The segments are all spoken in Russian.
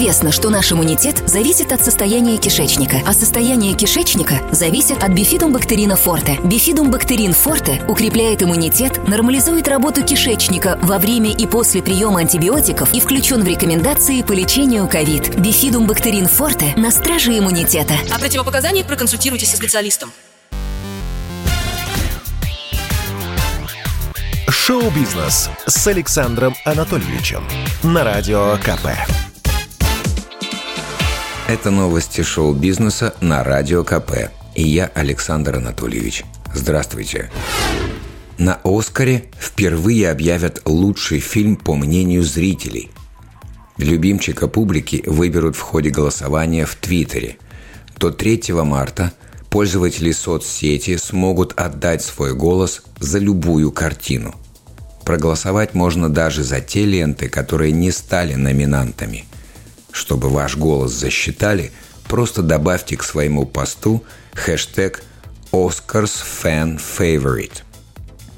Известно, что наш иммунитет зависит от состояния кишечника, а состояние кишечника зависит от бифидумбактерина форте. Бифидумбактерин форте укрепляет иммунитет, нормализует работу кишечника во время и после приема антибиотиков и включен в рекомендации по лечению ковид. Бифидумбактерин форте на страже иммунитета. О противопоказаниях проконсультируйтесь со специалистом. Шоу-бизнес с Александром Анатольевичем на Радио КП. Это новости шоу-бизнеса на Радио КП. И я Александр Анатольевич. Здравствуйте. На «Оскаре» впервые объявят лучший фильм по мнению зрителей. Любимчика публики выберут в ходе голосования в Твиттере. До 3 марта пользователи соцсети смогут отдать свой голос за любую картину. Проголосовать можно даже за те ленты, которые не стали номинантами. Чтобы ваш голос засчитали, просто добавьте к своему посту хэштег Oscars Fan Favorite.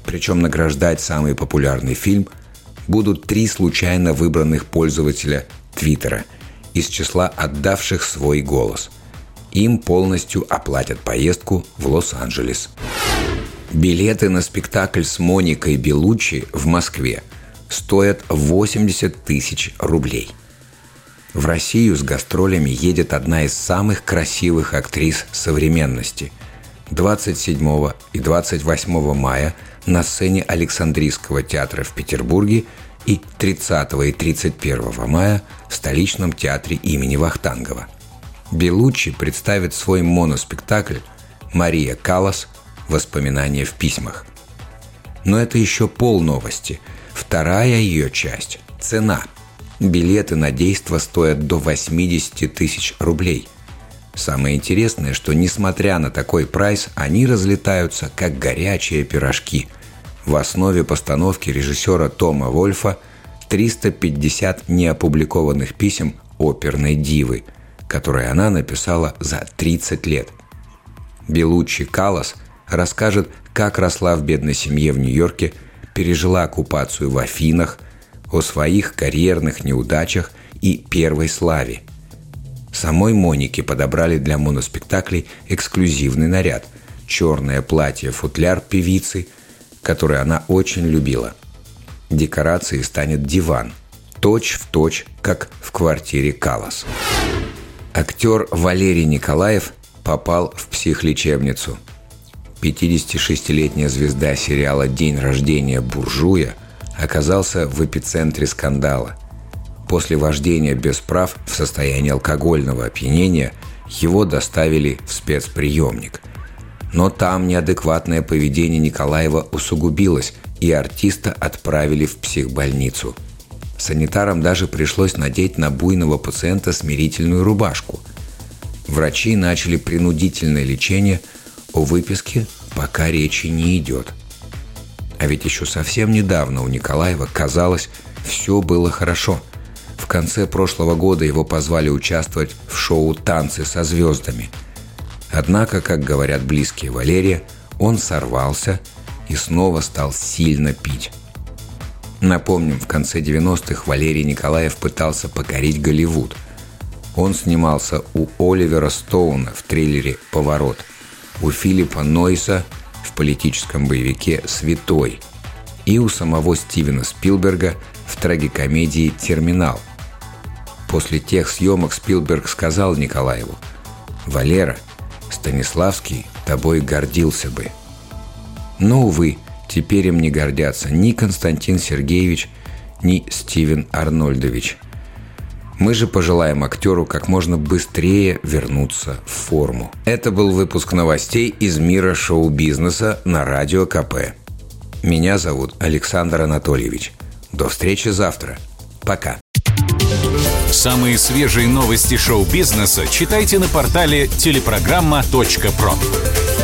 Причем награждать самый популярный фильм будут три случайно выбранных пользователя Твиттера из числа отдавших свой голос. Им полностью оплатят поездку в Лос-Анджелес. Билеты на спектакль с Моникой Белучи в Москве стоят 80 тысяч рублей. В Россию с гастролями едет одна из самых красивых актрис современности. 27 и 28 мая на сцене Александрийского театра в Петербурге и 30 и 31 мая в столичном театре имени Вахтангова. Белучи представит свой моноспектакль «Мария Калас. Воспоминания в письмах. Но это еще пол новости. Вторая ее часть – цена. Билеты на действо стоят до 80 тысяч рублей. Самое интересное, что несмотря на такой прайс, они разлетаются, как горячие пирожки. В основе постановки режиссера Тома Вольфа 350 неопубликованных писем оперной дивы, которые она написала за 30 лет. Белуччи Калас расскажет, как росла в бедной семье в Нью-Йорке, пережила оккупацию в Афинах, о своих карьерных неудачах и первой славе. Самой Монике подобрали для моноспектаклей эксклюзивный наряд – черное платье-футляр певицы, которое она очень любила. Декорацией станет диван, точь в точь, как в квартире Калас. Актер Валерий Николаев попал в психлечебницу – 56-летняя звезда сериала «День рождения буржуя» оказался в эпицентре скандала. После вождения без прав в состоянии алкогольного опьянения его доставили в спецприемник. Но там неадекватное поведение Николаева усугубилось, и артиста отправили в психбольницу. Санитарам даже пришлось надеть на буйного пациента смирительную рубашку. Врачи начали принудительное лечение – о выписке пока речи не идет. А ведь еще совсем недавно у Николаева, казалось, все было хорошо. В конце прошлого года его позвали участвовать в шоу «Танцы со звездами». Однако, как говорят близкие Валерия, он сорвался и снова стал сильно пить. Напомним, в конце 90-х Валерий Николаев пытался покорить Голливуд. Он снимался у Оливера Стоуна в триллере «Поворот», у Филиппа Нойса в политическом боевике «Святой» и у самого Стивена Спилберга в трагикомедии «Терминал». После тех съемок Спилберг сказал Николаеву «Валера, Станиславский тобой гордился бы». Но, увы, теперь им не гордятся ни Константин Сергеевич, ни Стивен Арнольдович – мы же пожелаем актеру как можно быстрее вернуться в форму. Это был выпуск новостей из мира шоу-бизнеса на Радио КП. Меня зовут Александр Анатольевич. До встречи завтра. Пока. Самые свежие новости шоу-бизнеса читайте на портале телепрограмма.про.